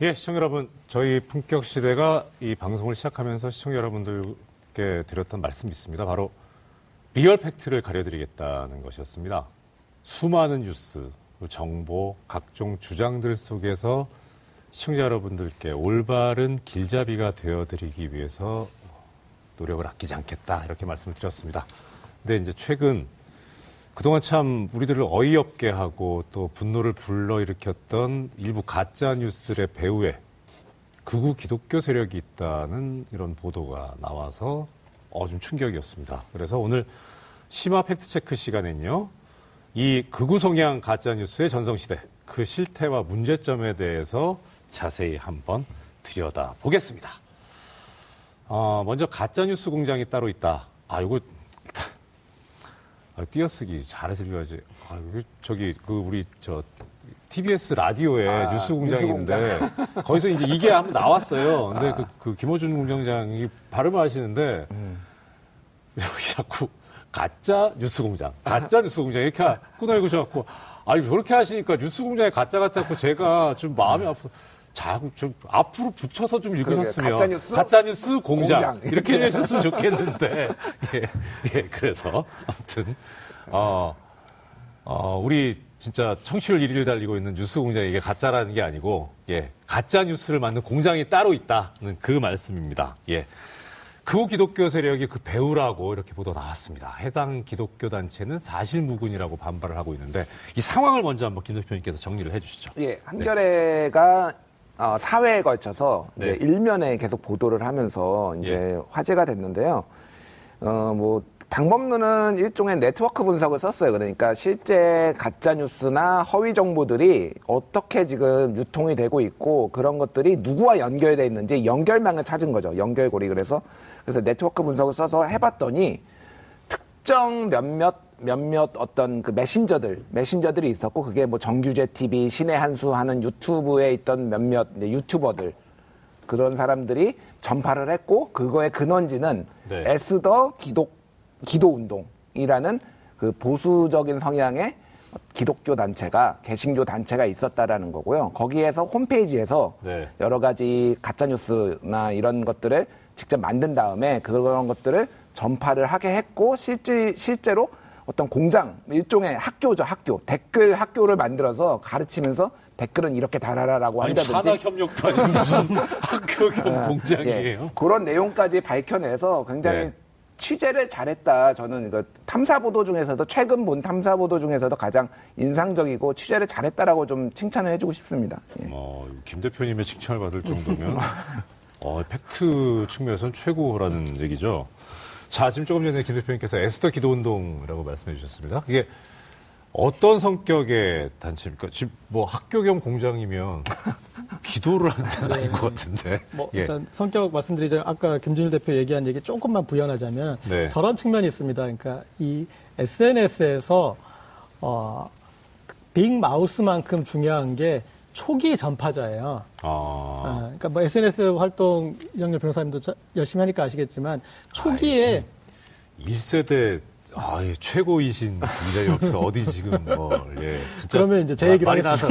예, 시청자 여러분, 저희 품격 시대가 이 방송을 시작하면서 시청자 여러분들께 드렸던 말씀이 있습니다. 바로 real fact를 가려드리겠다는 것이었습니다. 수많은 뉴스, 정보, 각종 주장들 속에서 시청자 여러분들께 올바른 길잡이가 되어드리기 위해서 노력을 아끼지 않겠다 이렇게 말씀을 드렸습니다. 근데 이제 최근 그동안 참 우리들을 어이없게 하고 또 분노를 불러일으켰던 일부 가짜 뉴스들의 배후에 극우 기독교 세력이 있다는 이런 보도가 나와서 어, 좀 충격이었습니다. 그래서 오늘 심화 팩트체크 시간엔요, 이 극우 성향 가짜 뉴스의 전성시대, 그 실태와 문제점에 대해서 자세히 한번 들여다 보겠습니다. 어, 먼저 가짜 뉴스 공장이 따로 있다. 아, 이거 아, 띄어쓰기 잘하시려야지. 아, 저기 그 우리 저 TBS 라디오에 아, 뉴스 있는데 거기서 이제 이게 한번 나왔어요. 근데 그, 그 김호준 공장장이 발음을 하시는데 여기 자꾸 가짜 뉴스 공장, 가짜 뉴스 공장 이렇게 끊어읽으셔갖고 아니 저렇게 하시니까 뉴스 공장에 가짜 같았고 제가 좀 마음이 아프. 자꾸 좀 앞으로 붙여서 좀 읽으셨으면 가짜 뉴스? 가짜 뉴스 공장, 공장. 이렇게 해주셨으면 좋겠는데 예, 예 그래서 아무튼 어, 어 우리 진짜 청취율 1위를 달리고 있는 뉴스 공장이 이게 가짜라는 게 아니고 예 가짜 뉴스를 만든 공장이 따로 있다는 그 말씀입니다 예. 그 기독교 세력이 그 배우라고 이렇게 보도 나왔습니다. 해당 기독교 단체는 사실무근이라고 반발을 하고 있는데 이 상황을 먼저 한번 김 대표님께서 정리를 해주시죠. 예, 한겨레가 어, 사회에 걸쳐서 네. 이제 일면에 계속 보도를 하면서 이제 예. 화제가 됐는데요. 어, 뭐, 방법론은 일종의 네트워크 분석을 썼어요. 그러니까 실제 가짜뉴스나 허위 정보들이 어떻게 지금 유통이 되고 있고 그런 것들이 누구와 연결되어 있는지 연결망을 찾은 거죠. 연결고리. 그래서, 그래서 네트워크 분석을 써서 해봤더니 특정 몇몇 몇몇 어떤 그 메신저들 메신저들이 있었고 그게 뭐 정규재 TV 신의 한수 하는 유튜브에 있던 몇몇 유튜버들 그런 사람들이 전파를 했고 그거의 근원지는 네. 에스더 기독 기도 운동이라는 그 보수적인 성향의 기독교 단체가 개신교 단체가 있었다라는 거고요. 거기에서 홈페이지에서 네. 여러 가지 가짜 뉴스나 이런 것들을 직접 만든 다음에 그런 것들을 전파를 하게 했고 실제 실제로 어떤 공장 일종의 학교죠 학교 댓글 학교를 만들어서 가르치면서 댓글은 이렇게 달아라라고 아니 한다든지 산하 협력도 아니고 무슨 학교 겸 공장이에요. 예, 그런 내용까지 밝혀내서 굉장히 네. 취재를 잘했다. 저는 이거 탐사 보도 중에서도 최근 본 탐사 보도 중에서도 가장 인상적이고 취재를 잘했다라고 좀 칭찬을 해주고 싶습니다. 예. 어, 김 대표님의 칭찬을 받을 정도면 어, 팩트 측면에서는 최고라는 얘기죠. 자, 지금 조금 전에 김 대표님께서 에스더 기도 운동이라고 말씀해 주셨습니다. 그게 어떤 성격의 단체입니까? 지금 뭐 학교 겸 공장이면 기도를 데는 아닐 것 같은데. 뭐 예. 일단 성격 말씀드리자면 아까 김준일 대표 얘기한 얘기 조금만 부연하자면 네. 저런 측면이 있습니다. 그러니까 이 SNS에서 어, 빅 마우스만큼 중요한 게 초기 전파자예요. 아, 아, 그러니까 뭐 SNS 활동 이정렬 변호사님도 자- 열심히 하니까 아시겠지만 초기에 1세대 아, 예, 최고이신 분자이 없어 어디 지금 뭐 예. 진짜 그러면 이제 제 얘기를 말이 나서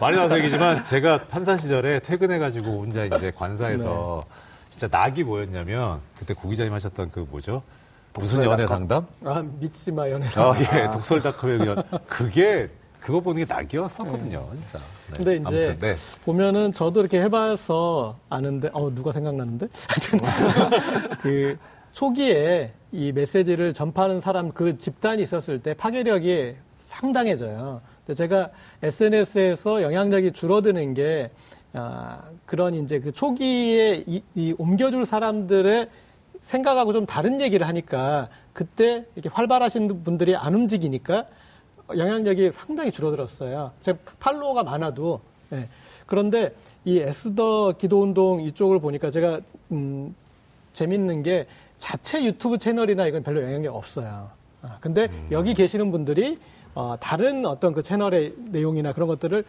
말이 나서 얘기지만 제가 판사 시절에 퇴근해가지고 혼자 이제 관사에서 네. 진짜 낙이 뭐였냐면 그때 고 기자님 하셨던 그 뭐죠 무슨. 연애 상담? 아, 믿지마 연애사. 아, 예, 독설닷컴의 그냥 그게 그거 보는 게 낙이었었거든요, 진짜. 네. 근데 이제 아무튼, 네. 보면은 저도 이렇게 해봐서 아는데, 어, 누가 생각났는데? 하여튼, 그, 초기에 이 메시지를 전파하는 사람 그 집단이 있었을 때 파괴력이 상당해져요. 근데 제가 SNS에서 영향력이 줄어드는 게, 아, 그런 이제 그 초기에 이, 이 옮겨줄 사람들의 생각하고 좀 다른 얘기를 하니까 그때 이렇게 활발하신 분들이 안 움직이니까 영향력이 상당히 줄어들었어요. 제 팔로워가 많아도. 예. 그런데 이 에스더 기도운동 이쪽을 보니까 제가 음, 재밌는 게 자체 유튜브 채널이나 이건 별로 영향력 없어요. 아, 근데 여기 계시는 분들이 어, 다른 어떤 그 채널의 내용이나 그런 것들을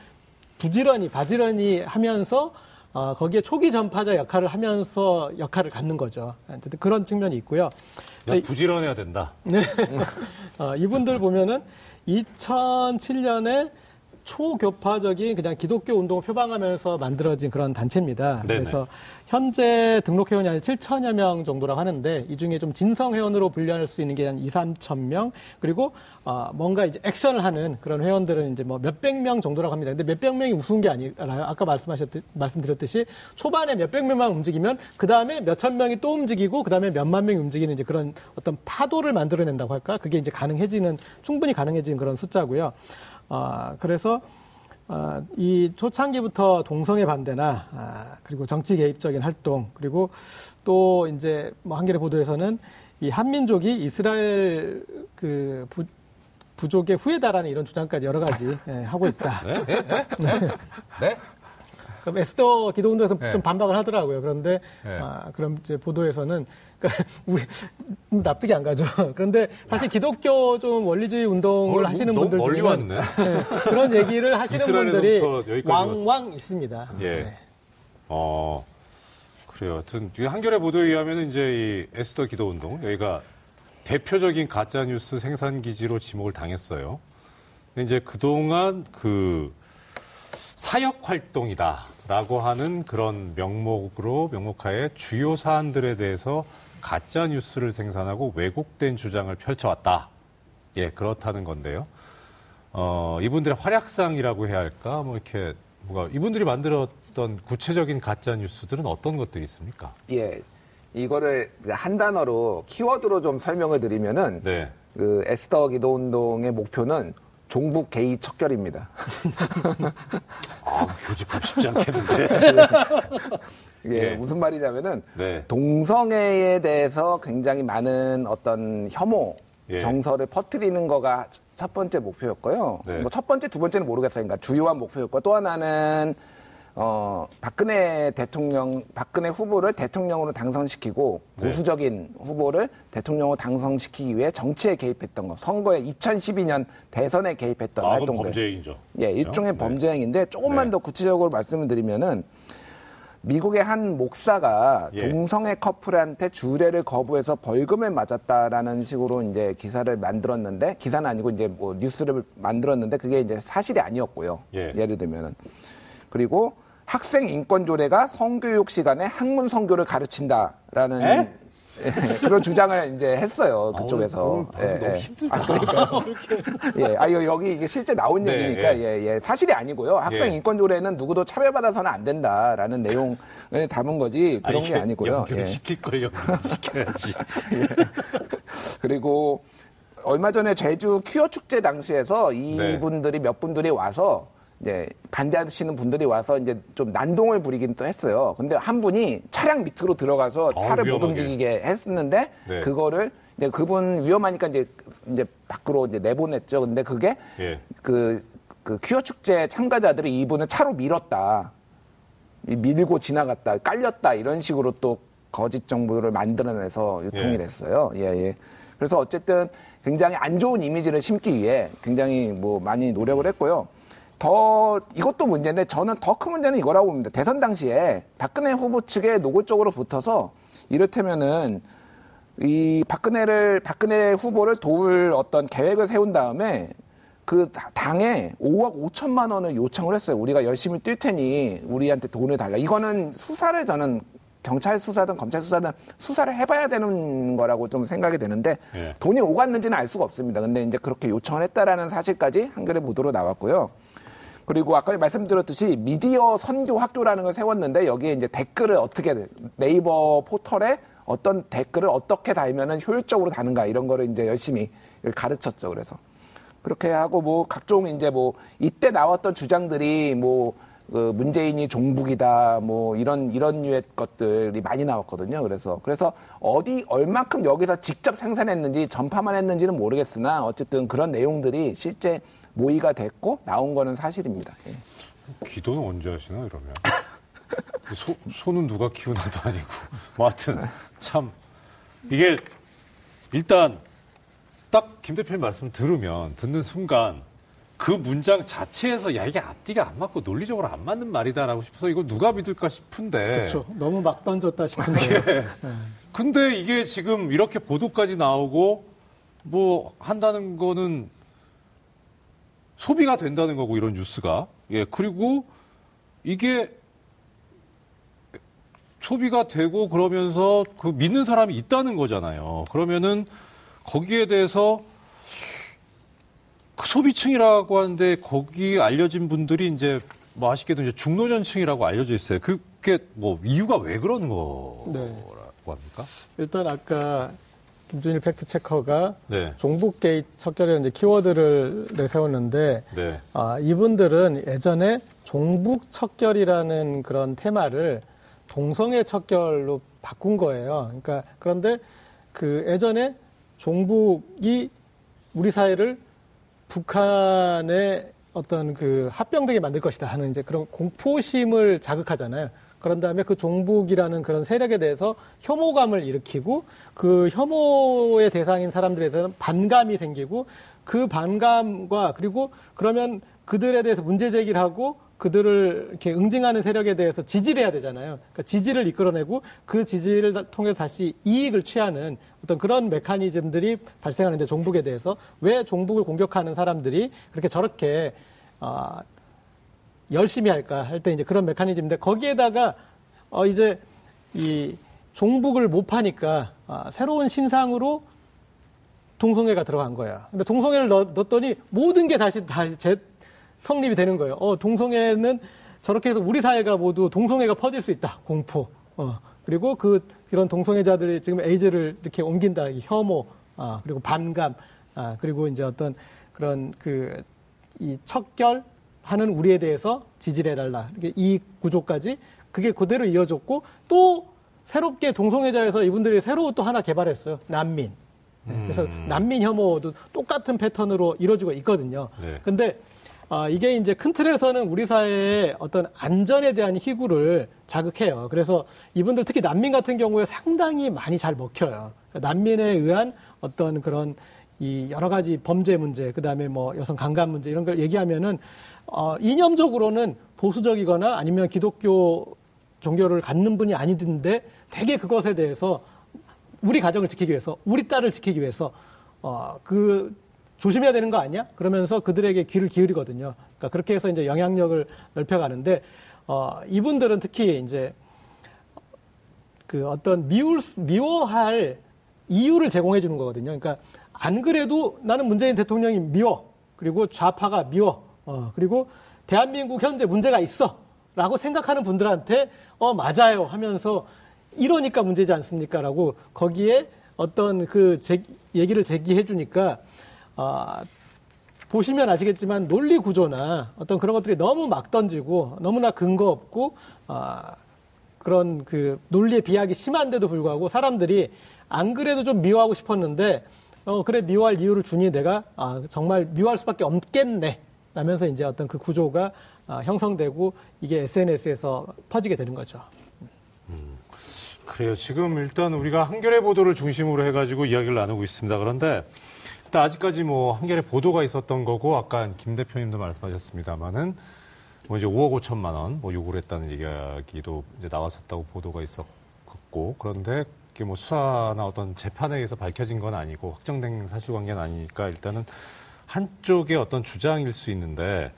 부지런히 바지런히 하면서 어, 거기에 초기 전파자 역할을 하면서 역할을 갖는 거죠. 어쨌든 그런 측면이 있고요. 그냥 부지런해야 된다. 네. 어, 이분들 보면은 2007년에 초교파적인 그냥 기독교 운동을 표방하면서 만들어진 그런 단체입니다. 네네. 그래서 현재 등록 회원이 한 7천여 명 정도라고 하는데 이 중에 좀 진성 회원으로 분류할 수 있는 게 한 2, 3천 명 그리고 어, 뭔가 이제 액션을 하는 그런 회원들은 이제 뭐 몇백 명 정도라고 합니다. 근데 몇백 명이 우스운 게 아니라요. 아까 말씀하셨듯 말씀드렸듯이 초반에 몇백 명만 움직이면 그 다음에 몇천 명이 또 움직이고 그 다음에 몇만 명이 움직이는 이제 그런 어떤 파도를 만들어낸다고 할까? 그게 이제 가능해지는 충분히 가능해지는 그런 숫자고요. 아, 그래서 아, 이 초창기부터 동성애 반대나 아, 그리고 정치 개입적인 활동 그리고 또 이제 뭐 한겨레 보도에서는 이 한민족이 이스라엘 그 부, 부족의 후예다라는 이런 주장까지 여러 가지 예, 하고 있다. 네? 그럼 에스더 기도 운동에서 네. 좀 반박을 하더라고요. 그런데 네. 아, 그럼 이제 보도에서는 그러니까 우리 납득이 안 가죠. 그런데 사실 기독교 좀 원리주의 운동을 오늘 하시는 분들 멀리 중에는 왔네. 네, 그런 얘기를 하시는 분들이 왕왕 있습니다. 예. 네. 어, 그래요. 하여튼, 이 한겨레 보도에 의하면 이제 이 에스더 기도 운동, 여기가 대표적인 가짜 뉴스 생산 기지로 지목을 당했어요. 근데 이제 그동안 그 사역 활동이다라고 하는 그런 명목으로, 명목하에 주요 사안들에 대해서 가짜 뉴스를 생산하고 왜곡된 주장을 펼쳐왔다. 예, 그렇다는 건데요. 어, 이분들의 활약상이라고 해야 할까? 뭐 이렇게 뭐가 이분들이 만들었던 구체적인 가짜 뉴스들은 어떤 것들이 있습니까? 예. 이거를 한 단어로 키워드로 좀 설명을 드리면은 네. 그 에스더 기도 운동의 목표는 종북 게이 척결입니다. 아, 교집합 쉽지 않겠는데. 이게 예. 무슨 말이냐면은 네. 동성애에 대해서 굉장히 많은 어떤 혐오 예. 정서를 퍼뜨리는 거가 첫 번째 목표였고요. 네. 뭐첫 번째, 두 번째는 모르겠어요. 그러니까 주요한 목표였고 또 하나는 어 박근혜 대통령 박근혜 후보를 대통령으로 당선시키고 네. 보수적인 후보를 대통령으로 당선시키기 위해 정치에 개입했던 거. 선거에 2012년 대선에 개입했던 아, 활동들. 범죄 행위죠. 예, 일종의 네. 범죄 행위인데 조금만 네. 더 구체적으로 말씀을 드리면은 미국의 한 목사가 예. 동성애 커플한테 주례를 거부해서 벌금을 맞았다라는 식으로 이제 기사를 만들었는데 기사는 아니고 이제 뭐 뉴스를 만들었는데 그게 이제 사실이 아니었고요. 예. 예를 들면은 그리고 학생 인권 조례가 성교육 시간에 학문 성교를 가르친다라는 에? 예, 그런 주장을 이제 했어요 그쪽에서. 오늘 발음 너무 힘들다. 아, 그러니까요. 예, 아 이거 여기 이게 실제 나온 네, 얘기니까 예. 예, 예, 사실이 아니고요. 학생 예. 인권 조례는 누구도 차별받아서는 안 된다라는 내용을 담은 거지 그런 아니, 게 아니고요. 연결을 예. 시킬 걸 연결 시켜야지. 그리고 얼마 전에 제주 퀴어 축제 당시에서 네. 이분들이 몇 분들이 와서 이제 반대하시는 분들이 와서 이제 좀 난동을 부리긴 또 했어요. 근데 한 분이 차량 밑으로 들어가서 어, 차를 못 위험하게. 움직이게 했었는데 네. 그거를 이제 그분 위험하니까 이제 이제 밖으로 이제 내보냈죠. 근데 그게 예. 그, 그 퀴어 축제 참가자들이 이분을 차로 밀었다. 이 밀고 지나갔다, 깔렸다, 이런 식으로 또 거짓 정보를 만들어내서 유통이 예. 됐어요. 예, 예. 그래서 어쨌든 굉장히 안 좋은 이미지를 심기 위해 굉장히 뭐 많이 노력을 했고요. 더, 이것도 문제인데 저는 더 큰 문제는 이거라고 봅니다. 대선 당시에 박근혜 후보 측에 노골적으로 붙어서 이를테면은 이 박근혜를 박근혜 후보를 도울 어떤 계획을 세운 다음에 그 다- 당에 5억 5천만 원을 요청을 했어요. 우리가 열심히 뛸 테니 우리한테 돈을 달라. 이거는 수사를 저는 경찰 수사든 검찰 수사든 수사를 해봐야 되는 거라고 좀 생각이 되는데 예. 돈이 오갔는지는 알 수가 없습니다. 근데 이제 그렇게 요청을 했다라는 사실까지 한겨레 보도로 나왔고요. 그리고 아까 말씀드렸듯이 미디어 선교 학교라는 걸 세웠는데 여기에 이제 댓글을 어떻게 네이버 포털에 어떤 댓글을 어떻게 달면은 효율적으로 다는가 이런 거를 이제 열심히 가르쳤죠. 그래서 그렇게 하고 뭐 각종 이제 뭐 이때 나왔던 주장들이 뭐 그 문재인이 종북이다 뭐 이런 이런 류의 것들이 많이 나왔거든요. 그래서 그래서 어디 얼만큼 여기서 직접 생산했는지 전파만 했는지는 모르겠으나 어쨌든 그런 내용들이 실제 모의가 됐고 나온 거는 사실입니다. 예. 기도는 언제 하시나 이러면 소, 소는 누가 키우나도 아니고 뭐 하여튼 참 이게 일단 딱 김 대표님 말씀 들으면 듣는 순간 그 문장 자체에서 야 이게 앞뒤가 안 맞고 논리적으로 안 맞는 말이다라고 싶어서 이거 누가 믿을까 싶은데 그렇죠. 너무 막 던졌다 싶은데. 근데 이게 지금 이렇게 보도까지 나오고 뭐 한다는 거는 소비가 된다는 거고 이런 뉴스가 예 그리고 이게 소비가 되고 그러면서 그 믿는 사람이 있다는 거잖아요. 그러면은 거기에 대해서 그 소비층이라고 하는데 거기 알려진 분들이 이제 뭐 아쉽게도 이제 중노년층이라고 알려져 있어요. 그게 뭐 이유가 왜 그런 거라고 네. 합니까? 일단 아까 김준일 fact checker가 네. 종북 게이 척결이라는 이제 키워드를 내세웠는데 네. 아, 이분들은 예전에 종북 척결이라는 그런 테마를 동성애 척결로 바꾼 거예요. 그러니까 그런데 그 예전에 종북이 우리 사회를 북한의 어떤 그 합병되게 만들 것이다 하는 이제 그런 공포심을 자극하잖아요. 그런 다음에 그 종북이라는 그런 세력에 대해서 혐오감을 일으키고 그 혐오의 대상인 사람들에 대해서는 반감이 생기고 그 반감과 그리고 그러면 그들에 대해서 문제 제기를 하고 그들을 이렇게 응징하는 세력에 대해서 지지를 해야 되잖아요. 그러니까 지지를 이끌어내고 그 지지를 다- 통해서 다시 이익을 취하는 어떤 그런 메커니즘들이 발생하는데 종북에 대해서 왜 종북을 공격하는 사람들이 그렇게 저렇게 아, 열심히 할까 할 때 이제 그런 메커니즘인데 거기에다가 어 이제 이 종북을 못 파니까 아, 새로운 신상으로 동성애가 들어간 거야. 근데 동성애를 넣, 넣었더니 모든 게 다시 다시 재 성립이 되는 거예요. 어, 동성애는 저렇게 해서 우리 사회가 모두 동성애가 퍼질 수 있다. 공포. 어, 그리고 그 그런 동성애자들이 지금 에이즈를 이렇게 옮긴다. 이 혐오, 아, 그리고 반감, 아, 그리고 이제 어떤 그런 그 이 척결 하는 우리에 대해서 지지를 해달라. 이 구조까지 그게 그대로 이어졌고 또 새롭게 동성애자에서 이분들이 새로 또 하나 개발했어요. 난민. 네, 그래서 난민 혐오도 똑같은 패턴으로 이루어지고 있거든요. 네. 근데 아, 이게 이제 큰 틀에서는 우리 사회의 어떤 안전에 대한 희구를 자극해요. 그래서 이분들 특히 난민 같은 경우에 상당히 많이 잘 먹혀요. 그러니까 난민에 의한 어떤 그런 이 여러 가지 범죄 문제, 그 다음에 뭐 여성 강간 문제 이런 걸 얘기하면은 어, 이념적으로는 보수적이거나 아니면 기독교 종교를 갖는 분이 아니던데 대개 그것에 대해서 우리 가정을 지키기 위해서, 우리 딸을 지키기 위해서, 어, 그, 조심해야 되는 거 아니야? 그러면서 그들에게 귀를 기울이거든요. 그러니까 그렇게 해서 이제 영향력을 넓혀가는데, 어, 이분들은 특히 이제 그 어떤 미울, 수- 미워할 이유를 제공해 주는 거거든요. 그러니까 안 그래도 나는 문재인 대통령이 미워. 그리고 좌파가 미워. 어, 그리고 대한민국 현재 문제가 있어. 라고 생각하는 분들한테 어, 맞아요 하면서 이러니까 문제지 않습니까? 라고 거기에 어떤 그 제, 얘기를 제기해 주니까 아, 보시면 아시겠지만 논리 구조나 어떤 그런 것들이 너무 막 던지고 너무나 근거 없고 아, 그런 그 논리의 비약이 심한데도 불구하고 사람들이 안 그래도 좀 미워하고 싶었는데 어 그래 미워할 이유를 주니 내가 아 정말 미워할 수밖에 없겠네 라면서 이제 어떤 그 구조가 아, 형성되고 이게 SNS에서 퍼지게 되는 거죠. 그래요. 지금 일단 우리가 한겨레 보도를 중심으로 해가지고 이야기를 나누고 있습니다. 그런데 일단 아직까지 뭐 한겨레 보도가 있었던 거고 아까 김 대표님도 말씀하셨습니다만은 뭐 이제 5억 5천만 원 뭐 요구를 했다는 이야기도 이제 나왔었다고 보도가 있었고 그런데 그게 뭐 수사나 어떤 재판에 의해서 밝혀진 건 아니고 확정된 사실관계는 아니니까 일단은 한쪽의 어떤 주장일 수 있는데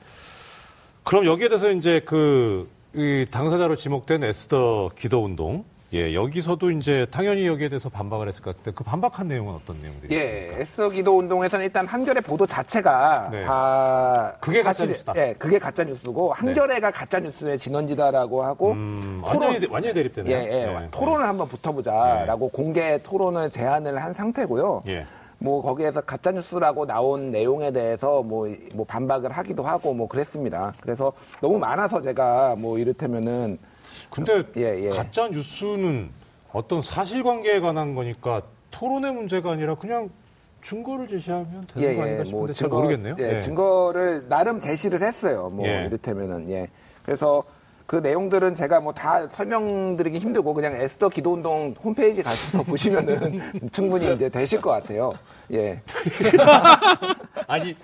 그럼 여기에 대해서 이제 그, 이 당사자로 지목된 에스더 기도 운동. 예, 여기서도 이제 당연히 여기에 대해서 반박을 했을 것 같은데 그 반박한 내용은 어떤 내용들이 예, 있습니까? 애써 기도 운동에서는 일단 한겨레 보도 자체가 네. 다 그게 가짜 뉴스다. 예, 그게 가짜 뉴스고 한겨레가 가짜 뉴스의 진원지다라고 하고 음, 토론- 완전히, 대- 완전히 대립되네요. 예, 예, 네. 토론을 한번 붙어보자라고 공개 토론을 제안을 한 상태고요. 예. 뭐 거기에서 가짜 뉴스라고 나온 내용에 대해서 뭐, 뭐 반박을 하기도 하고 뭐 그랬습니다. 그래서 너무 많아서 제가 뭐 이를테면은 근데 예, 예. 가짜 뉴스는 어떤 사실관계에 관한 거니까 토론의 문제가 아니라 그냥 증거를 제시하면 되는 거 아닌가 싶은데 잘 모르겠네요. 예, 예. 증거를 나름 제시를 했어요. 뭐 예. 이를테면은 예. 그래서 그 내용들은 제가 뭐 다 설명드리기 힘들고 그냥 에스더 기도운동 홈페이지 가셔서 보시면은 충분히 이제 되실 것 같아요. 예. 아니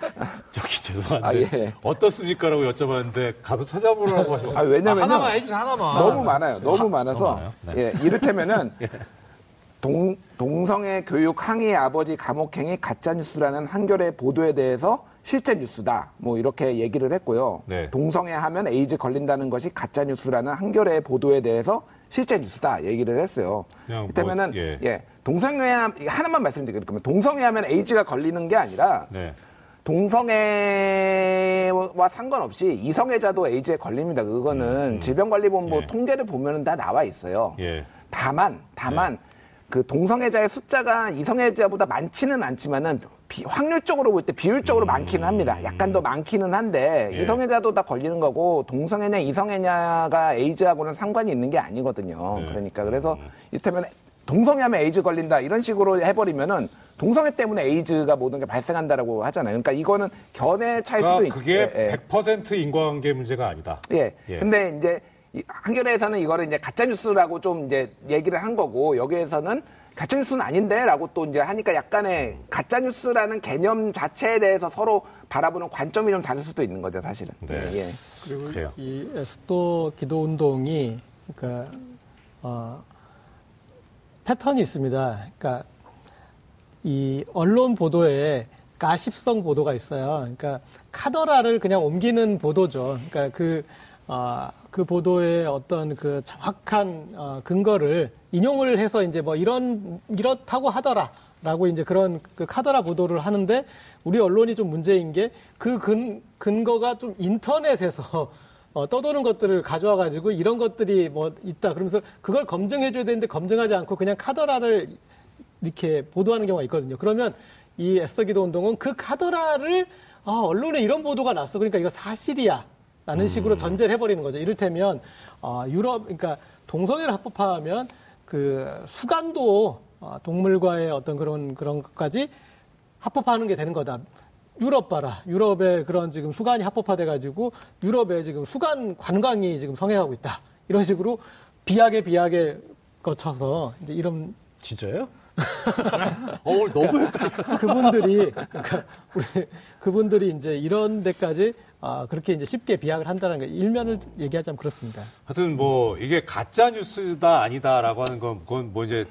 저기 죄송한데 아, 예. 어떻습니까라고 여쭤봤는데 가서 찾아보라고 하셔. 아, 왜냐면요. 하나만 해주세요 하나만. 너무 많아요. 너무 많아서. 네. 예, 이를테면은 동, 동성애 교육 항의 아버지 감옥행위 가짜뉴스라는 한겨레 보도에 대해서 실제 뉴스다. 뭐 이렇게 얘기를 했고요. 네. 동성애 하면 에이즈 걸린다는 것이 가짜 뉴스라는 한겨레 보도에 대해서 실제 뉴스다 얘기를 했어요. 그냥 뭐, 그렇다면은 예. 예. 동성애 하나만 말씀드릴게요. 그러면 동성애 하면 에이즈가 걸리는 게 아니라 네. 동성애와 상관없이 이성애자도 에이즈에 걸립니다. 그거는 질병관리본부 예. 통계를 보면 다 나와 있어요. 예. 다만, 다만 네. 그 동성애자의 숫자가 이성애자보다 많지는 않지만은 비- 확률적으로 볼 때 비율적으로 많기는 합니다. 약간 더 많기는 한데 음. 예. 이성애자도 다 걸리는 거고 동성애냐 이성애냐가 에이즈하고는 상관이 있는 게 아니거든요. 네. 그러니까 그래서 이를테면 동성애하면 에이즈 걸린다 이런 식으로 해버리면은 동성애 때문에 에이즈가 모든 게 발생한다라고 하잖아요. 그러니까 이거는 견해 차일 수도 그러니까 있 그게 예, 예. 100% 인과관계 문제가 아니다. 예. 예. 근데 이제 이 한겨레에서는 이거를 이제 가짜 뉴스라고 좀 이제 얘기를 한 거고 여기에서는 가짜 뉴스는 아닌데라고 또 이제 하니까 약간의 가짜 뉴스라는 개념 자체에 대해서 서로 바라보는 관점이 좀 다를 수도 있는 거죠, 사실은. 네. 예. 그리고 그래요. 이 에스도 기도 운동이 그러니까 어, 패턴이 있습니다. 그러니까 이 언론 보도에 가십성 보도가 있어요. 그러니까 카더라를 그냥 옮기는 보도죠. 그러니까 그, 어, 그 보도의 어떤 그 정확한 어, 근거를 인용을 해서 이제 뭐 이런 이렇다고 하더라. 라고 이제 그런 그 카더라 보도를 하는데 우리 언론이 좀 문제인 게 그 근, 근거가 좀 인터넷에서 어, 떠도는 것들을 가져와 가지고 이런 것들이 뭐 있다 그러면서 그걸 검증해 줘야 되는데 검증하지 않고 그냥 카더라를 이렇게 보도하는 경우가 있거든요. 그러면 이 에스더 기도 운동은 그 카더라를 아, 언론에 이런 보도가 났어. 그러니까 이거 사실이야. 라는 식으로 전제를 해버리는 거죠. 이를테면, 어, 유럽, 그러니까 동성애를 합법화하면 그 수간도 어, 동물과의 어떤 그런, 그런 것까지 합법화하는 게 되는 거다. 유럽 봐라. 유럽의 그런 지금 수간이 합법화돼 가지고 유럽에 지금 수간 관광이 지금 성행하고 있다. 이런 식으로 비약에 비약에 거쳐서 이제 이런 진짜예요? 어, 오늘 너무 그분들이 그러니까 우리 그분들이 이제 이런 데까지 아, 그렇게 이제 쉽게 비약을 한다는 게 일면을 얘기하자면 그렇습니다. 하여튼 뭐 이게 가짜 뉴스다 아니다라고 하는 건 그건 뭐 이제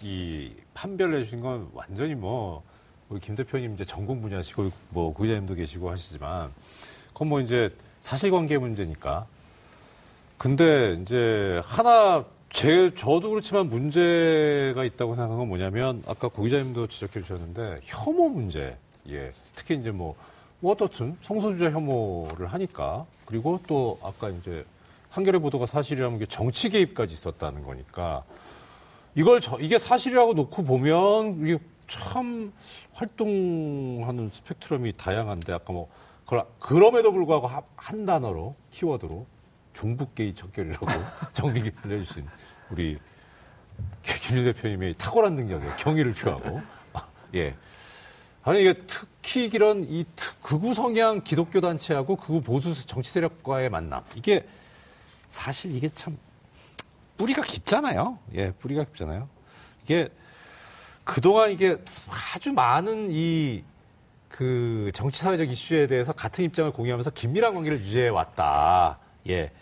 이 판별을 해주신 건 완전히 뭐 우리 김 대표님 이제 전공 분야시고 뭐 구기자님도 계시고 하시지만 그건 뭐 이제 사실관계 문제니까. 근데 이제 하나 제 저도 그렇지만 문제가 있다고 생각한 건 뭐냐면 아까 고 기자님도 지적해 주셨는데 혐오 문제. 예. 특히 이제 뭐, 뭐 어떻든 성소수자 혐오를 하니까 그리고 또 아까 이제 한겨레 보도가 사실이라면 게 정치 개입까지 있었다는 거니까 이걸 저, 이게 사실이라고 놓고 보면 이게 참 활동하는 스펙트럼이 다양한데 아까 뭐 그럼에도 불구하고 하- 한 단어로 키워드로 종북계의 척결이라고 정리를 해주신 우리 김일 대표님의 탁월한 능력에 경의를 표하고 아, 예 아니 이게 특히 이런 이 특- 극우 성향 기독교 단체하고 극우 보수 정치 세력과의 만남 이게 사실 이게 참 뿌리가 깊잖아요. 예, 뿌리가 깊잖아요. 이게 그동안 이게 아주 많은 이 그 정치 사회적 이슈에 대해서 같은 입장을 공유하면서 긴밀한 관계를 유지해 왔다. 예.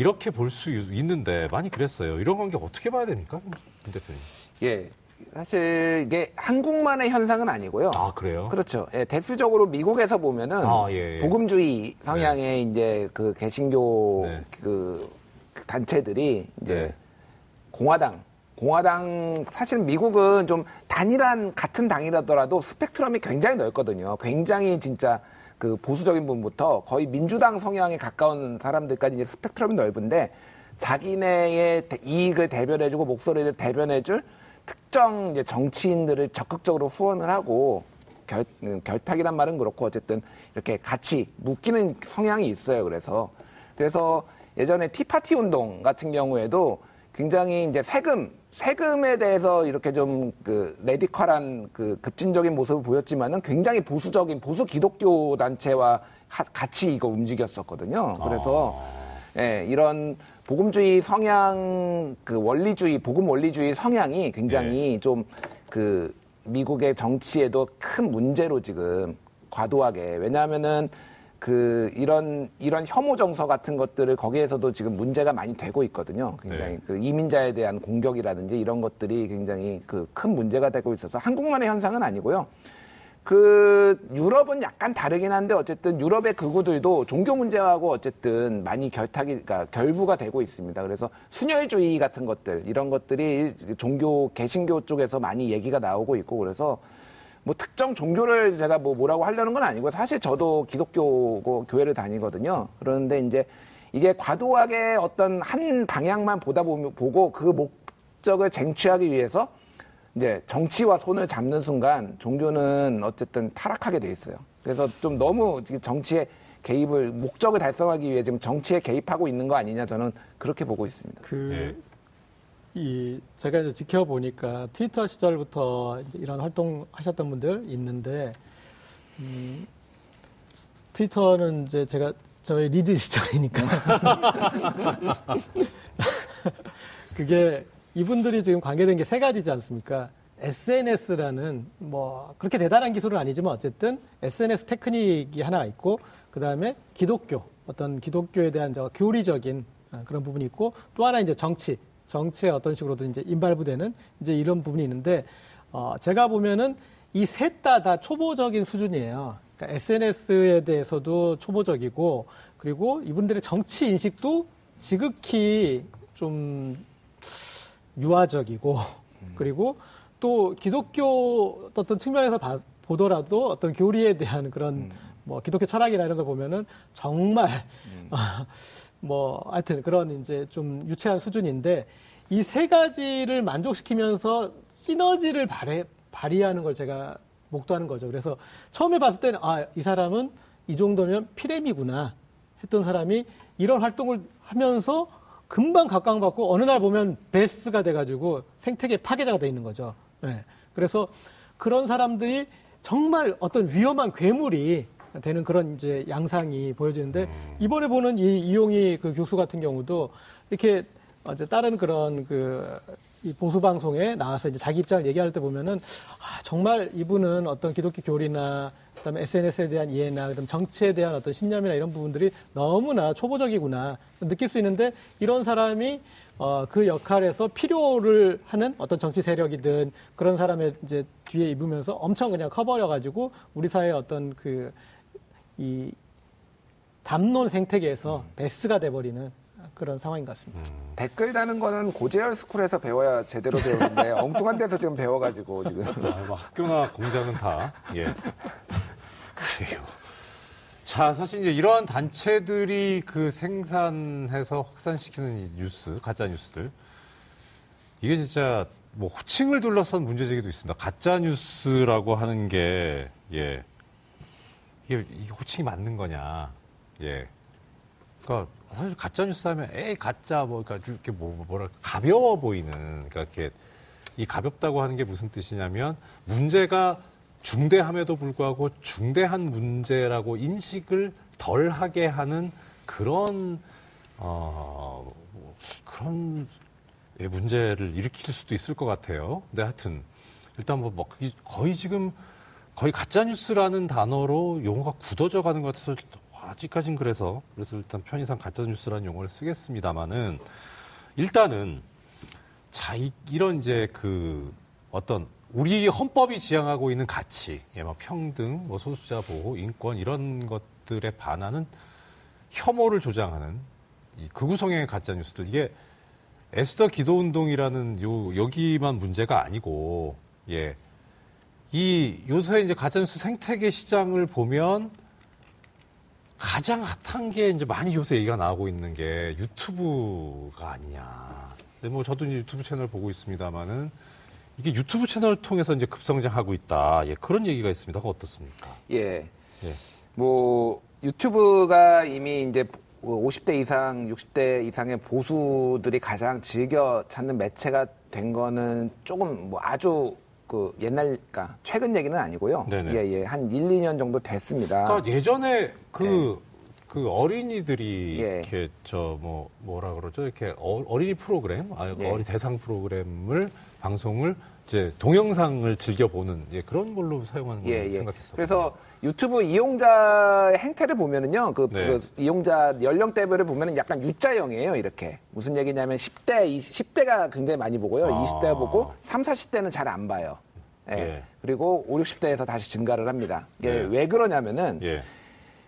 이렇게 볼 수 있는데 많이 그랬어요. 이런 관계 어떻게 봐야 됩니까? 김 대표님. 예. 사실 이게 한국만의 현상은 아니고요. 아, 그래요? 그렇죠. 예, 대표적으로 미국에서 보면은 아, 예, 예. 복음주의 성향의 이제 그 개신교 네. 그 단체들이 이제 네. 공화당 공화당 사실 미국은 좀 단일한 같은 당이라더라도 스펙트럼이 굉장히 넓거든요. 굉장히 진짜 그 보수적인 분부터 거의 민주당 성향에 가까운 사람들까지 이제 스펙트럼이 넓은데 자기네의 대- 이익을 대변해주고 목소리를 대변해줄 특정 이제 정치인들을 적극적으로 후원을 하고 결, 음, 결탁이란 말은 그렇고 어쨌든 이렇게 같이 묶이는 성향이 있어요. 그래서 그래서 예전에 티파티 운동 같은 경우에도 굉장히 이제 세금 세금에 대해서 이렇게 좀 그 레디컬한 그 급진적인 모습을 보였지만은 굉장히 보수적인 보수 기독교 단체와 하- 같이 이거 움직였었거든요. 그래서 예, 이런 복음주의 성향, 그 원리주의, 복음 원리주의 성향이 굉장히 좀그 미국의 정치에도 큰 문제로 지금 과도하게. 왜냐하면은 그 이런 이런 혐오 정서 같은 것들을 거기에서도 지금 문제가 많이 되고 있거든요. 굉장히 네. 그 이민자에 대한 공격이라든지 이런 것들이 굉장히 그 큰 문제가 되고 있어서 한국만의 현상은 아니고요. 그 유럽은 약간 다르긴 한데 어쨌든 유럽의 극우들도 종교 문제하고 어쨌든 많이 결탁이 그러니까 결부가 되고 있습니다. 그래서 순혈주의 같은 것들 이런 것들이 종교 개신교 쪽에서 많이 얘기가 나오고 있고 그래서 뭐 특정 종교를 제가 뭐 뭐라고 하려는 건 아니고 사실 저도 기독교고 교회를 다니거든요. 그런데 이제 이게 과도하게 어떤 한 방향만 보다 보면 보고 그 목적을 쟁취하기 위해서 이제 정치와 손을 잡는 순간 종교는 어쨌든 타락하게 돼 있어요. 그래서 좀 너무 지금 정치에 개입을 목적을 달성하기 위해 지금 정치에 개입하고 있는 거 아니냐 저는 그렇게 보고 있습니다. 그, 예. 이, 제가 이제 지켜보니까 트위터 시절부터 이런 활동 하셨던 분들 있는데, 음, 트위터는 이제 제가 저희 리즈 시절이니까. 그게 이분들이 지금 관계된 게 세 가지지 않습니까? SNS라는 뭐 그렇게 대단한 기술은 아니지만 어쨌든 SNS 테크닉이 하나 있고 그 다음에 기독교 어떤 기독교에 대한 저 교리적인 아, 그런 부분이 있고 또 하나 이제 정치 정치에 어떤 식으로든 이제 인발부되는 이제 이런 부분이 있는데 어 제가 보면은 이셋다다 초보적인 수준이에요. 그러니까 SNS에 대해서도 초보적이고 그리고 이분들의 정치 인식도 지극히 좀 유아적이고 그리고 또 기독교 어떤 측면에서 봐- 보더라도 어떤 교리에 대한 그런 뭐 기독교 철학이나 이런 걸 보면은 정말 뭐 하여튼 그런 이제 좀 유치한 수준인데 이 세 가지를 만족시키면서 시너지를 발휘, 발휘하는 걸 제가 목도하는 거죠. 그래서 처음에 봤을 때는 아, 이 사람은 이 정도면 피렘이구나 했던 사람이 이런 활동을 하면서 금방 각광받고 어느 날 보면 베스트가 돼가지고 생태계 파괴자가 돼 있는 거죠. 네. 그래서 그런 사람들이 정말 어떤 위험한 괴물이 되는 그런 이제 양상이 보여지는데 이번에 보는 이 이용희 그 교수 같은 경우도 이렇게 어제 다른 그런 그 이 보수 방송에 나와서 이제 자기 입장을 얘기할 때 보면은 아, 정말 이분은 어떤 기독교 교리나 그다음에 SNS에 대한 이해나 그다음 정치에 대한 어떤 신념이나 이런 부분들이 너무나 초보적이구나 느낄 수 있는데 이런 사람이 어, 그 역할에서 필요를 하는 어떤 정치 세력이든 그런 사람의 이제 뒤에 입으면서 엄청 그냥 커버려 가지고 우리 사회의 어떤 그 이 담론 생태계에서 베스가 돼버리는 그런 상황인 것 같습니다. 댓글 다는 거는 고재열 스쿨에서 배워야 제대로 배우는데 엉뚱한 데서 지금 배워가지고 지금 아, 뭐 학교나 공장은 다, 예. 그래요. 자, 사실 이제 이러한 단체들이 그 생산해서 확산시키는 이 뉴스, 가짜 뉴스들. 이게 진짜 뭐 호칭을 둘러싼 문제 제기도 있습니다. 가짜 뉴스라고 하는 게, 예. 이게, 이게 호칭이 맞는 거냐. 예. 그러니까 사실 가짜 뉴스 하면 에이 가짜 뭐 그러니까 이렇게 뭐 뭐랄까 가벼워 보이는 그러니까 이렇게 이 가볍다고 하는 게 무슨 뜻이냐면 문제가 중대함에도 불구하고 중대한 문제라고 인식을 덜 하게 하는 그런 어 뭐, 그런 예, 문제를 일으킬 수도 있을 것 같아요. 근데 하여튼 일단 뭐, 거의 지금 거의 가짜 뉴스라는 단어로 용어가 굳어져 가는 것 같아서 아직까진 그래서 그래서 일단 편의상 가짜 뉴스라는 용어를 쓰겠습니다만은 일단은 자 이, 런 이제 그 어떤 우리 헌법이 지향하고 있는 가치, 예, 뭐 평등, 뭐 소수자 보호, 인권 이런 것들에 반하는 혐오를 조장하는 이 극우 성향의 가짜 뉴스들 이게 에스더 기도 운동이라는 요 여기만 문제가 아니고 예. 이 요새 이제 가짜뉴스 생태계 시장을 보면 가장 핫한 게 이제 많이 요새 얘기가 나오고 있는 게 유튜브가 아니냐. 근데 뭐 저도 이제 유튜브 채널 보고 있습니다만은 이게 유튜브 채널을 통해서 이제 급성장하고 있다. 예, 그런 얘기가 있습니다. 어떻습니까? 예. 예. 뭐 유튜브가 이미 이제 50대 이상, 60대 이상의 보수들이 가장 즐겨 찾는 매체가 된 거는 조금 뭐 아주 그 옛날, 그러니까 최근 얘기는 아니고요. 네네. 예, 예. 한 1, 2년 정도 됐습니다. 그러니까 예전에 그, 그 어린이들이 예. 이렇게 저 뭐 뭐라 그러죠? 이렇게 어, 어린이 프로그램, 아, 예. 어린 대상 프로그램을 방송을 이제 동영상을 즐겨 보는 예, 그런 걸로 사용하는 걸 예, 예. 생각했어요. 그래서 유튜브 이용자의 행태를 보면은요, 그, 네. 그 이용자 연령대별을 보면은 약간 U자형이에요, 이렇게. 무슨 얘기냐면 10대, 20, 10대가 굉장히 많이 보고요. 아. 20대가 보고 3, 40대는 잘 안 봐요. 예. 예. 그리고 5, 60대에서 다시 증가를 합니다. 이게 예. 왜 그러냐면은 예.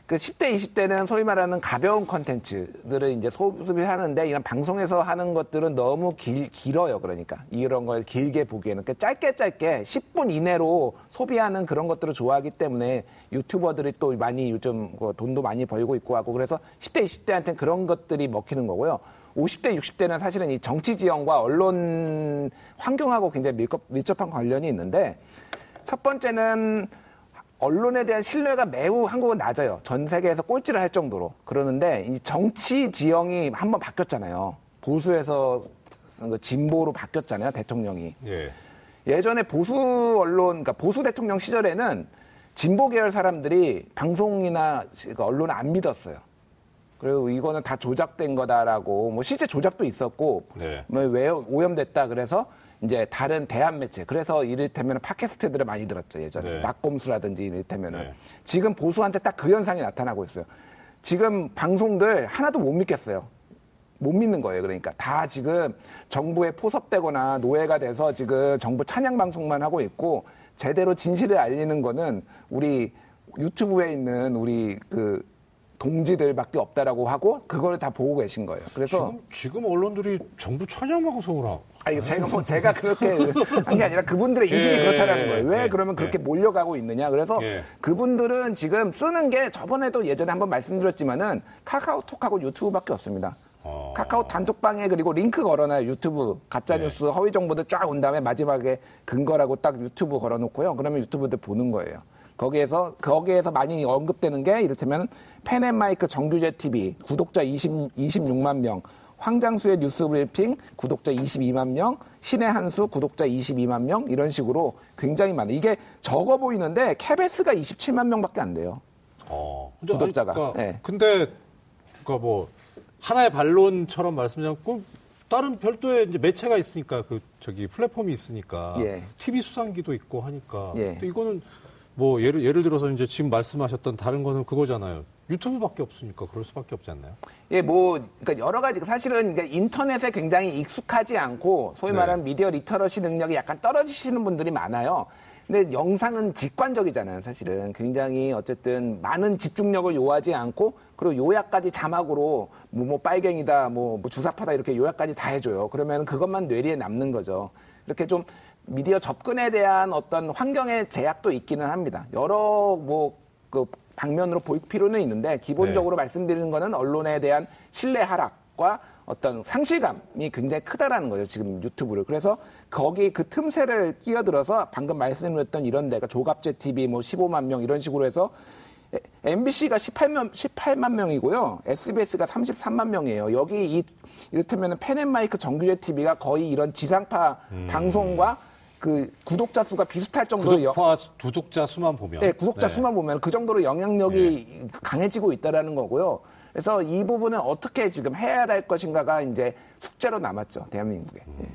그 10대, 20대는 소위 말하는 가벼운 컨텐츠들을 이제 소비를 하는데 이런 방송에서 하는 것들은 너무 길, 길어요. 그러니까. 이런 걸 길게 보기에는. 그러니까 짧게 짧게 10분 이내로 소비하는 그런 것들을 좋아하기 때문에 유튜버들이 또 많이 요즘 그 돈도 많이 벌고 있고 하고 그래서 10대, 20대한테는 그런 것들이 먹히는 거고요. 50대, 60대는 사실은 이 정치 지형과 언론 환경하고 굉장히 밀접, 밀접한 관련이 있는데 첫 번째는 언론에 대한 신뢰가 매우 한국은 낮아요. 전 세계에서 꼴찌를 할 정도로. 그러는데 이 정치 지형이 한번 바뀌었잖아요. 보수에서 진보로 바뀌었잖아요. 대통령이. 예. 예전에 보수 언론, 그러니까 보수 대통령 시절에는 진보 계열 사람들이 방송이나 그 언론을 안 믿었어요. 그리고 이거는 다 조작된 거다라고, 뭐 실제 조작도 있었고, 네. 뭐 왜 오염됐다 그래서 이제 다른 대한 매체, 그래서 이를테면 팟캐스트들을 많이 들었죠 예전에 네. 낙곰수라든지 이를테면은 네. 지금 보수한테 딱 그 현상이 나타나고 있어요. 지금 방송들 하나도 못 믿겠어요. 못 믿는 거예요. 그러니까 다 지금 정부에 포섭되거나 노예가 돼서 지금 정부 찬양 방송만 하고 있고 제대로 진실을 알리는 거는 우리 유튜브에 있는 우리 그 동지들밖에 없다라고 하고 그걸 다 보고 계신 거예요. 그래서 지금, 지금 언론들이 정부 찬양 방송을 하고 아, 이거 제가 뭐, 제가 그렇게 한 게 아니라 그분들의 인식이 예, 그렇다라는 거예요. 왜 예, 그러면 예. 그렇게 몰려가고 있느냐. 그래서 예. 그분들은 지금 쓰는 게 저번에도 예전에 한번 말씀드렸지만은 카카오톡하고 유튜브밖에 없습니다. 어. 카카오 단톡방에 그리고 링크 걸어놔요. 유튜브. 가짜뉴스, 허위 정보들 쫙 온 다음에 마지막에 근거라고 딱 유튜브 걸어놓고요. 그러면 유튜브들 보는 거예요. 거기에서, 거기에서 많이 언급되는 게 이를테면 펜앤마이크 정규재 TV, 구독자 20, 26만 명, 황장수의 뉴스 브리핑 구독자 22만 명, 신의 한수 구독자 22만 명 이런 식으로 굉장히 많아요. 이게 적어 보이는데 케베스가 27만 명밖에 안 돼요. 어. 근데 구독자가. 아니, 그러니까, 예. 근데 그러니까 뭐 하나의 반론처럼 말씀드렸고 다른 별도의 이제 매체가 있으니까 그 저기 플랫폼이 있으니까 예. TV 수상기도 있고 하니까 예. 근데 이거는 뭐 예를 예를 들어서 이제 지금 말씀하셨던 다른 거는 그거잖아요. 유튜브밖에 없으니까 그럴 수밖에 없지 않나요? 예, 뭐, 그러니까 여러 가지, 사실은 그러니까 인터넷에 굉장히 익숙하지 않고, 소위 네. 말하는 미디어 리터러시 능력이 약간 떨어지시는 분들이 많아요. 근데 영상은 직관적이잖아요, 사실은. 굉장히 어쨌든 많은 집중력을 요하지 않고, 그리고 요약까지 자막으로, 뭐, 뭐 빨갱이다, 뭐, 뭐 주사파다, 이렇게 요약까지 다 해줘요. 그러면 그것만 뇌리에 남는 거죠. 이렇게 좀 미디어 접근에 대한 어떤 환경의 제약도 있기는 합니다. 여러 뭐, 그 방면으로 볼 필요는 있는데 기본적으로 말씀드리는 거는 언론에 대한 신뢰 하락과 어떤 상실감이 굉장히 크다라는 거죠 지금 유튜브를 그래서 거기 그 틈새를 끼어들어서 방금 말씀드렸던 이런 데가 조갑제 TV 뭐 15만 명 이런 식으로 해서 MBC가 18만, 18만 명이고요. SBS가 33만 명이에요. 여기 이, 이를테면 펜앤마이크 정규제 TV가 거의 이런 지상파 방송과 그 구독자 수가 비슷할 정도로 여- 구독자, 구독자 수만 보면 네, 구독자 네. 수만 보면 그 정도로 영향력이 강해지고 있다라는 거고요. 그래서 이 부분은 어떻게 지금 해야 될 것인가가 이제 숙제로 남았죠, 대한민국에. 예.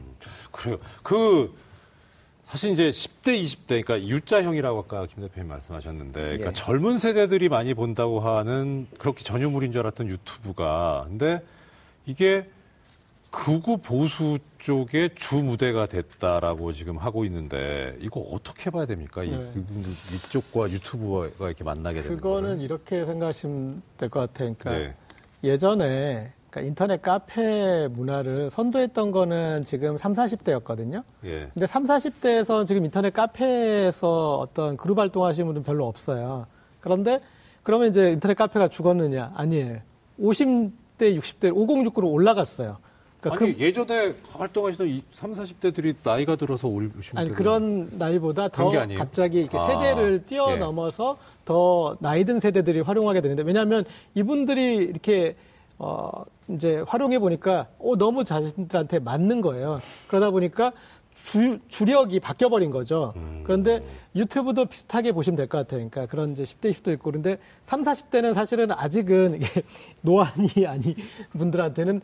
그래요. 그 사실 이제 10대, 20대, 그러니까 U자형이라고 아까 김 대표님 말씀하셨는데, 그러니까 예. 젊은 세대들이 많이 본다고 하는 그렇게 전유물인 줄 알았던 유튜브가, 근데 이게 극우 보수 쪽의 주 무대가 됐다라고 지금 하고 있는데, 이거 어떻게 봐야 됩니까? 이, 네. 이분들 이쪽과 유튜브가 이렇게 만나게 되는 그거는 거는. 이렇게 생각하시면 될 것 같아요. 그러니까 네. 예전에 그러니까 인터넷 카페 문화를 선도했던 거는 지금 3, 40대였거든요. 예. 근데 3, 40대에서 지금 인터넷 카페에서 어떤 그룹 활동하시는 분들은 별로 없어요. 그런데 그러면 이제 인터넷 카페가 죽었느냐? 아니에요. 50대, 60대, 5069로 올라갔어요. 그러니까 아니, 예전에 활동하시던 이 3, 40대들이 나이가 들어서 올리시면 아니 그런 나이보다 더? 갑자기 이렇게 아, 세대를 뛰어넘어서 더 나이 든 세대들이 활용하게 되는데 왜냐하면 이분들이 이렇게 어 이제 활용해 보니까 어 너무 자신들한테 맞는 거예요. 그러다 보니까 주, 주력이 바뀌어 버린 거죠. 음. 그런데 유튜브도 비슷하게 보시면 될 것 같아요. 그러니까 그런 이제 10대, 20대 있고 그런데 3, 40대는 사실은 아직은 이게 노안이 아닌 분들한테는 야,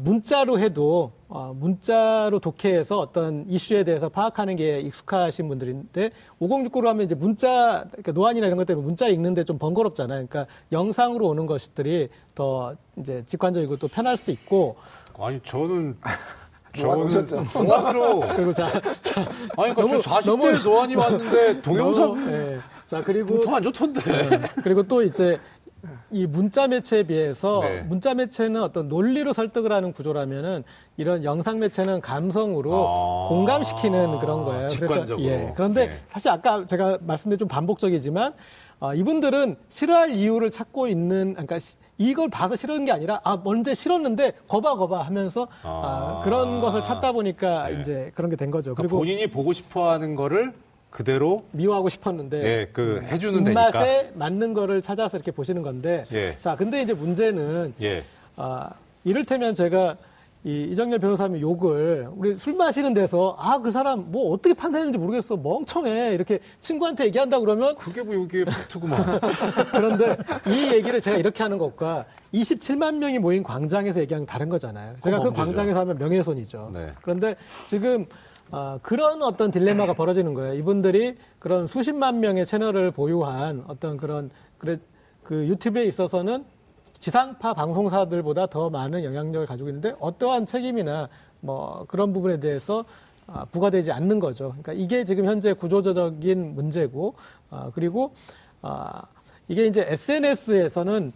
문자로 해도 어, 문자로 독해해서 어떤 이슈에 대해서 파악하는 게 익숙하신 분들인데 5069로 하면 이제 문자 그러니까 노안이나 이런 것 때문에 문자 읽는데 좀 번거롭잖아요. 그러니까 영상으로 오는 것들이 더 이제 직관적이고 또 편할 수 있고 아니 저는 놓으셨죠. 동안으로 그리고 자, 자 아니 그러니까 너무- 지금 40대 너무- 노안이 왔는데 동영상 너무, 예. 자 그리고 통안 좋던데. 네. 그리고 또 이제 이 문자 매체에 비해서 네. 문자 매체는 어떤 논리로 설득을 하는 구조라면은 이런 영상 매체는 감성으로 아. 공감시키는 그런 거예요. 직관적으로. 예. 그런데 네. 사실 아까 제가 말씀드린 좀 반복적이지만 어, 이분들은 싫어할 이유를 찾고 있는 그러니까 시- 이걸 봐서 싫은 게 아니라 아 먼저 싫었는데 거봐 거봐 하면서 아, 아. 그런 것을 찾다 보니까 네. 이제 그런 게 된 거죠. 그러니까 그리고 본인이 보고 싶어하는 거를 그대로 미워하고 싶었는데 예, 그 해주는 되니까. 입맛에 맞는 거를 찾아서 이렇게 보시는 건데 예. 자 근데 이제 문제는 예. 아 이를테면 제가 이 이정열 변호사님 욕을 우리 술 마시는 데서 아 그 사람 뭐 어떻게 판단했는지 모르겠어 멍청해 이렇게 친구한테 얘기한다 그러면 그게 뭐 여기에 팩트구만. 그런데 이 얘기를 제가 이렇게 하는 것과 27만 명이 모인 광장에서 얘기하는 게 다른 거잖아요. 제가 그. 광장에서 하면 명예훼손이죠. 네. 그런데 지금 아, 그런 어떤 딜레마가 벌어지는 거예요. 이분들이 그런 수십만 명의 채널을 보유한 어떤 그런 그래, 그 유튜브에 있어서는 지상파 방송사들보다 더 많은 영향력을 가지고 있는데 어떠한 책임이나 뭐 그런 부분에 대해서 아, 부과되지 않는 거죠. 그러니까 이게 지금 현재 구조적인 문제고 아, 그리고 아, 이게 이제 SNS에서는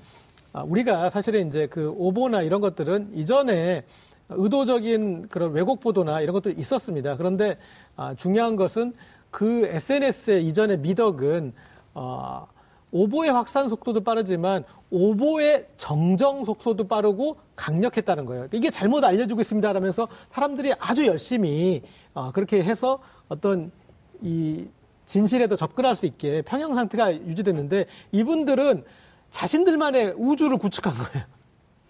아, 우리가 사실은 이제 그 오보나 이런 것들은 이전에 의도적인 그런 왜곡 보도나 이런 것들이 있었습니다. 그런데 아, 중요한 것은 그 SNS의 이전의 미덕은 어, 오보의 확산 속도도 빠르지만 오보의 정정 속도도 빠르고 강력했다는 거예요. 이게 잘못 알려주고 있습니다라면서 사람들이 아주 열심히 어, 그렇게 해서 어떤 이 진실에도 접근할 수 있게 평형 상태가 유지됐는데 이분들은 자신들만의 우주를 구축한 거예요.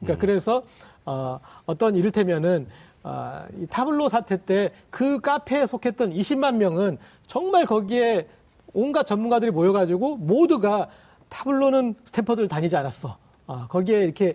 그러니까 그래서 어, 어떤 이를테면은 아, 이 타블로 사태 때 그 카페에 속했던 20만 명은 정말 거기에 온갖 전문가들이 모여가지고 모두가 타블로는 스탠퍼드를 다니지 않았어. 아, 거기에 이렇게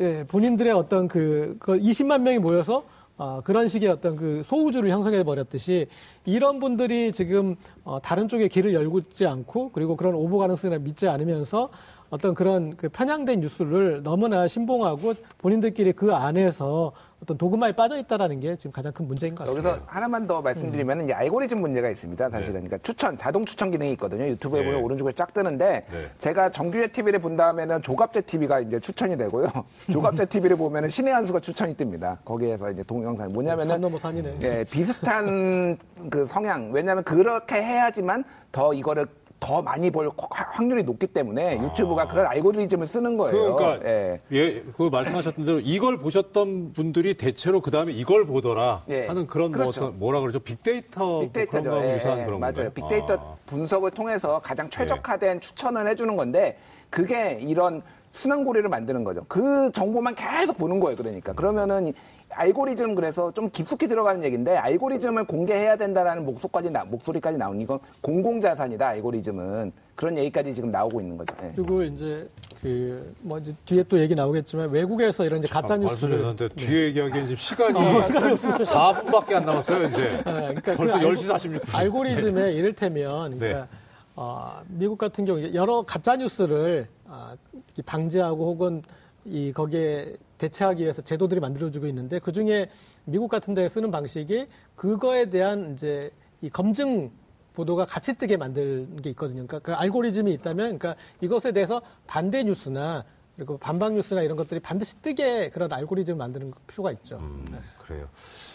예, 본인들의 어떤 그, 그 20만 명이 모여서 어, 그런 식의 어떤 그 소우주를 형성해 버렸듯이 이런 분들이 지금 어, 다른 쪽에 길을 열고 있지 않고 그리고 그런 오보 가능성을 믿지 않으면서 어떤 그런 그 편향된 뉴스를 너무나 신봉하고 본인들끼리 그 안에서 어떤 도그마에 빠져 있다라는 게 지금 가장 큰 문제인 것 같습니다. 여기서 하나만 더 말씀드리면 이제 알고리즘 문제가 있습니다. 사실은 그러니까 추천 자동 추천 기능이 있거든요. 유튜브에 네. 보면 오른쪽에 쫙 뜨는데 네. 제가 정규제 TV를 본 다음에는 조갑제 TV가 이제 추천이 되고요. 조갑제 TV를 보면은 신의 한 수가 추천이 뜹니다. 거기에서 이제 동영상 산 뭐냐면은 넘어 산이네. 예, 비슷한 그 성향. 왜냐하면 그렇게 해야지만 더 이거를 더 많이 볼 확률이 높기 때문에 유튜브가 그런 알고리즘을 쓰는 거예요. 그러니까 예. 예, 그 말씀하셨던 대로 이걸 보셨던 분들이 대체로 그 다음에 이걸 보더라 예. 하는 그런 그렇죠. 뭐 뭐라 그러죠 빅데이터 빅데이터죠. 그런 예, 유사한 예, 그런 맞아요. 건가요? 빅데이터 아. 분석을 통해서 가장 최적화된 추천을 해주는 건데 그게 이런 순환고리를 만드는 거죠. 그 정보만 계속 보는 거예요. 그러니까 그러면은 이 알고리즘 그래서 좀 깊숙이 들어가는 얘기인데 알고리즘을 공개해야 된다라는 목소까지 나, 목소리까지 나오는 이건 공공자산이다. 알고리즘은 그런 얘기까지 지금 나오고 있는 거죠. 예. 그리고 이제 그뭐 이제 뒤에 또 얘기 나오겠지만 외국에서 이런 이제 가짜 뉴스를 네. 뒤에 얘기하기엔 지금 시간이 4분밖에 안 남았어요 이제. 아, 그러니까 벌써 그 10시 46분. 알고리즘에 이를테면 그러니까 네. 어, 미국 같은 경우 여러 가짜 뉴스를 아, 이 방지하고 혹은 이 거기에 대체하기 위해서 제도들이 만들어지고 있는데 그 중에 미국 같은 데 쓰는 방식이 그거에 대한 이제 이 검증 보도가 같이 뜨게 만드는 게 있거든요. 그러니까 그 알고리즘이 있다면, 그러니까 이것에 대해서 반대 뉴스나 그리고 반박 뉴스나 이런 것들이 반드시 뜨게 그런 알고리즘을 만드는 필요가 있죠. 음, 그래요.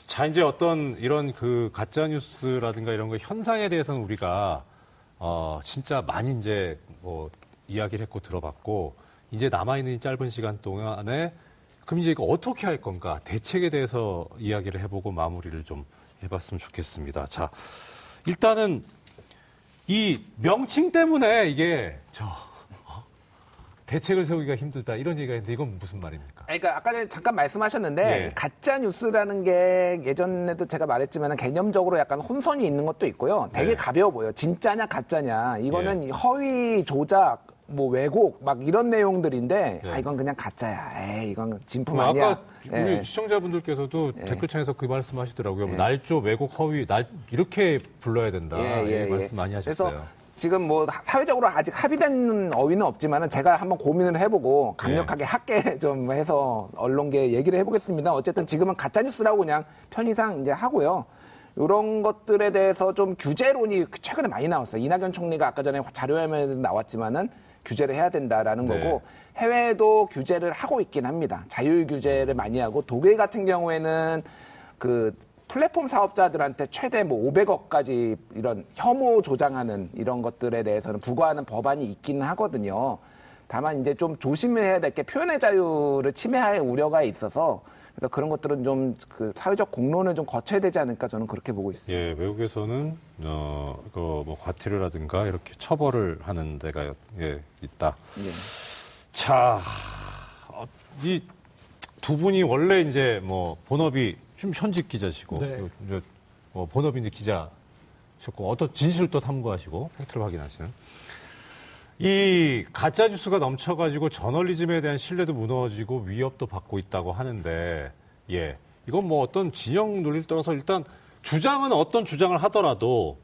자, 이제 어떤 이런 그 가짜 뉴스라든가 이런 거 현상에 대해서는 우리가 어, 진짜 많이 이제 뭐 이야기를 했고 들어봤고 이제 남아있는 이 짧은 시간 동안에 그럼 이제 이거 어떻게 할 건가 대책에 대해서 이야기를 해보고 마무리를 좀 해봤으면 좋겠습니다. 자, 일단은 이 명칭 때문에 이게 저 어, 대책을 세우기가 힘들다 이런 얘기가 있는데 이건 무슨 말입니까? 그러니까 아까 전에 잠깐 말씀하셨는데 예. 가짜 뉴스라는 게 예전에도 제가 말했지만 개념적으로 약간 혼선이 있는 것도 있고요. 되게 네. 가벼워 보여. 진짜냐 가짜냐. 이거는 허위 조작 뭐 왜곡 막 이런 내용들인데 네. 아 이건 그냥 가짜야. 에이 이건 진품 그럼 아니야. 아까 우리 예. 시청자분들께서도 댓글창에서 그 말씀하시더라고요. 뭐 날조, 왜곡, 허위, 날 이렇게 불러야 된다. 예, 예, 이 예. 말씀 많이 하셨어요. 그래서 지금 뭐 사회적으로 아직 합의된 어휘는 없지만은 제가 한번 고민을 해보고 강력하게 할게 좀 해서 언론계 얘기를 해보겠습니다. 어쨌든 지금은 가짜 뉴스라고 그냥 편의상 이제 하고요. 이런 것들에 대해서 좀 규제론이 최근에 많이 나왔어요. 이낙연 총리가 아까 전에 자료화면에 나왔지만은 규제를 해야 된다라는 네. 거고 해외도 규제를 하고 있긴 합니다. 자율 규제를 많이 하고 독일 같은 경우에는 그 플랫폼 사업자들한테 최대 뭐 500억까지 이런 혐오 조장하는 이런 것들에 대해서는 부과하는 법안이 있기는 하거든요. 다만 이제 좀 조심해야 될 게 표현의 자유를 침해할 우려가 있어서 그래서 그런 것들은 좀 그 사회적 공론을 좀 거쳐야 되지 않을까 저는 그렇게 보고 있습니다. 예, 외국에서는 어, 그뭐 과태료라든가 이렇게 처벌을 하는 데가 예, 있다. 예. 자, 어, 이두 분이 원래 이제 뭐 본업이 좀 현직 기자시고, 네. 그 이제 뭐 이제 기자셨고, 어떤 진실을 또 탐구하시고, 팩트를 확인하시는. 이 가짜 뉴스가 넘쳐가지고 저널리즘에 대한 신뢰도 무너지고 위협도 받고 있다고 하는데, 예, 이건 뭐 어떤 진영 논리를 떠나서 일단 주장은 어떤 주장을 하더라도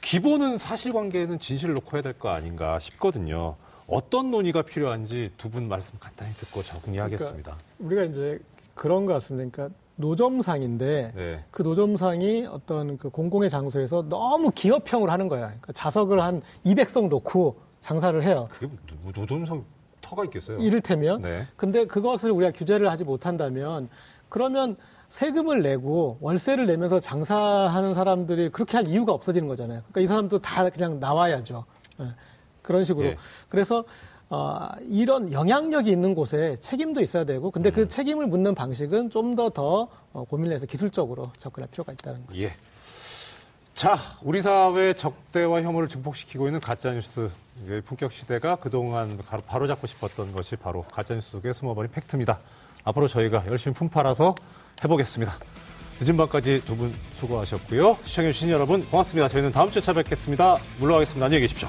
기본은 사실관계는 진실을 놓고 해야 될 거 아닌가 싶거든요. 어떤 논의가 필요한지 두 분 말씀 간단히 듣고 정리하겠습니다. 우리가 이제 그런 것 같습니다. 그러니까 노점상인데 네. 그 노점상이 어떤 그 공공의 장소에서 너무 기업형으로 하는 거야. 그러니까 자석을 한 200석 놓고 장사를 해요. 그게 노- 노동성 터가 있겠어요. 이를테면. 네. 근데 그것을 우리가 규제를 하지 못한다면 그러면 세금을 내고 월세를 내면서 장사하는 사람들이 그렇게 할 이유가 없어지는 거잖아요. 그러니까 이 사람도 다 그냥 나와야죠. 예. 그런 식으로. 예. 그래서 어, 이런 영향력이 있는 곳에 책임도 있어야 되고, 근데 음. 그 책임을 묻는 방식은 좀 더더 어, 고민을 해서 기술적으로 접근할 필요가 있다는 거죠. 예. 자, 우리 사회 적대와 혐오를 증폭시키고 있는 가짜뉴스 의 품격 시대가 그동안 바로, 바로 잡고 싶었던 것이 바로 가짜뉴스 속에 숨어버린 팩트입니다. 앞으로 저희가 열심히 품팔아서 해보겠습니다. 늦은 밤까지 두 분 수고하셨고요. 시청해주신 여러분 고맙습니다. 저희는 다음 주에 찾아뵙겠습니다. 물러가겠습니다. 안녕히 계십시오.